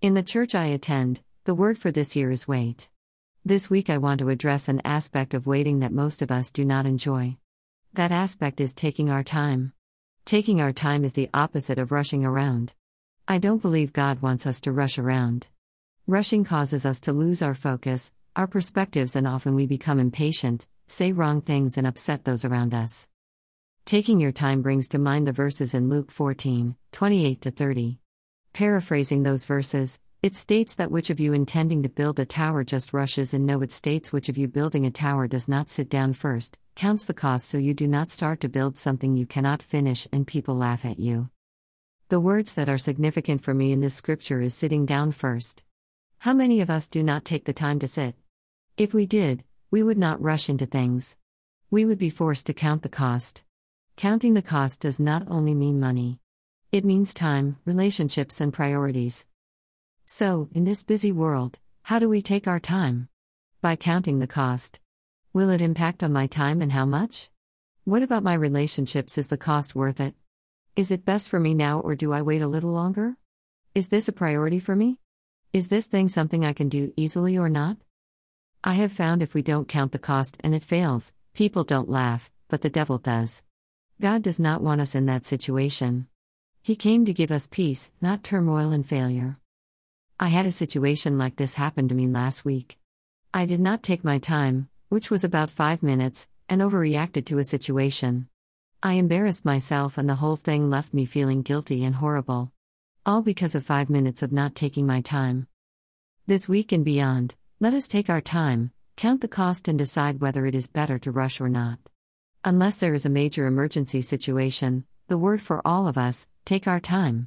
In the church I attend, the word for this year is wait. This week I want to address an aspect of waiting that most of us do not enjoy. That aspect is taking our time. Taking our time is the opposite of rushing around. I don't believe God wants us to rush around. Rushing causes us to lose our focus, our perspectives, and often we become impatient, say wrong things, and upset those around us. Taking your time brings to mind the verses in Luke 14 28 30. Paraphrasing those verses, it states that which of you intending to build a tower just rushes, and no, it states which of you building a tower does not sit down first, counts the cost so you do not start to build something you cannot finish and people laugh at you. The words that are significant for me in this scripture is sitting down first. How many of us do not take the time to sit? If we did, we would not rush into things. We would be forced to count the cost. Counting the cost does not only mean money, it means time, relationships, and priorities. So, in this busy world, how do we take our time? By counting the cost. Will it impact on my time and how much? What about my relationships? Is the cost worth it? Is it best for me now or do I wait a little longer? Is this a priority for me? Is this thing something I can do easily or not? I have found if we don't count the cost and it fails, people don't laugh, but the devil does. God does not want us in that situation. He came to give us peace, not turmoil and failure. I had a situation like this happen to me last week. I did not take my time, which was about five minutes, and overreacted to a situation. I embarrassed myself, and the whole thing left me feeling guilty and horrible. All because of five minutes of not taking my time. This week and beyond, let us take our time, count the cost, and decide whether it is better to rush or not. Unless there is a major emergency situation, the word for all of us take our time.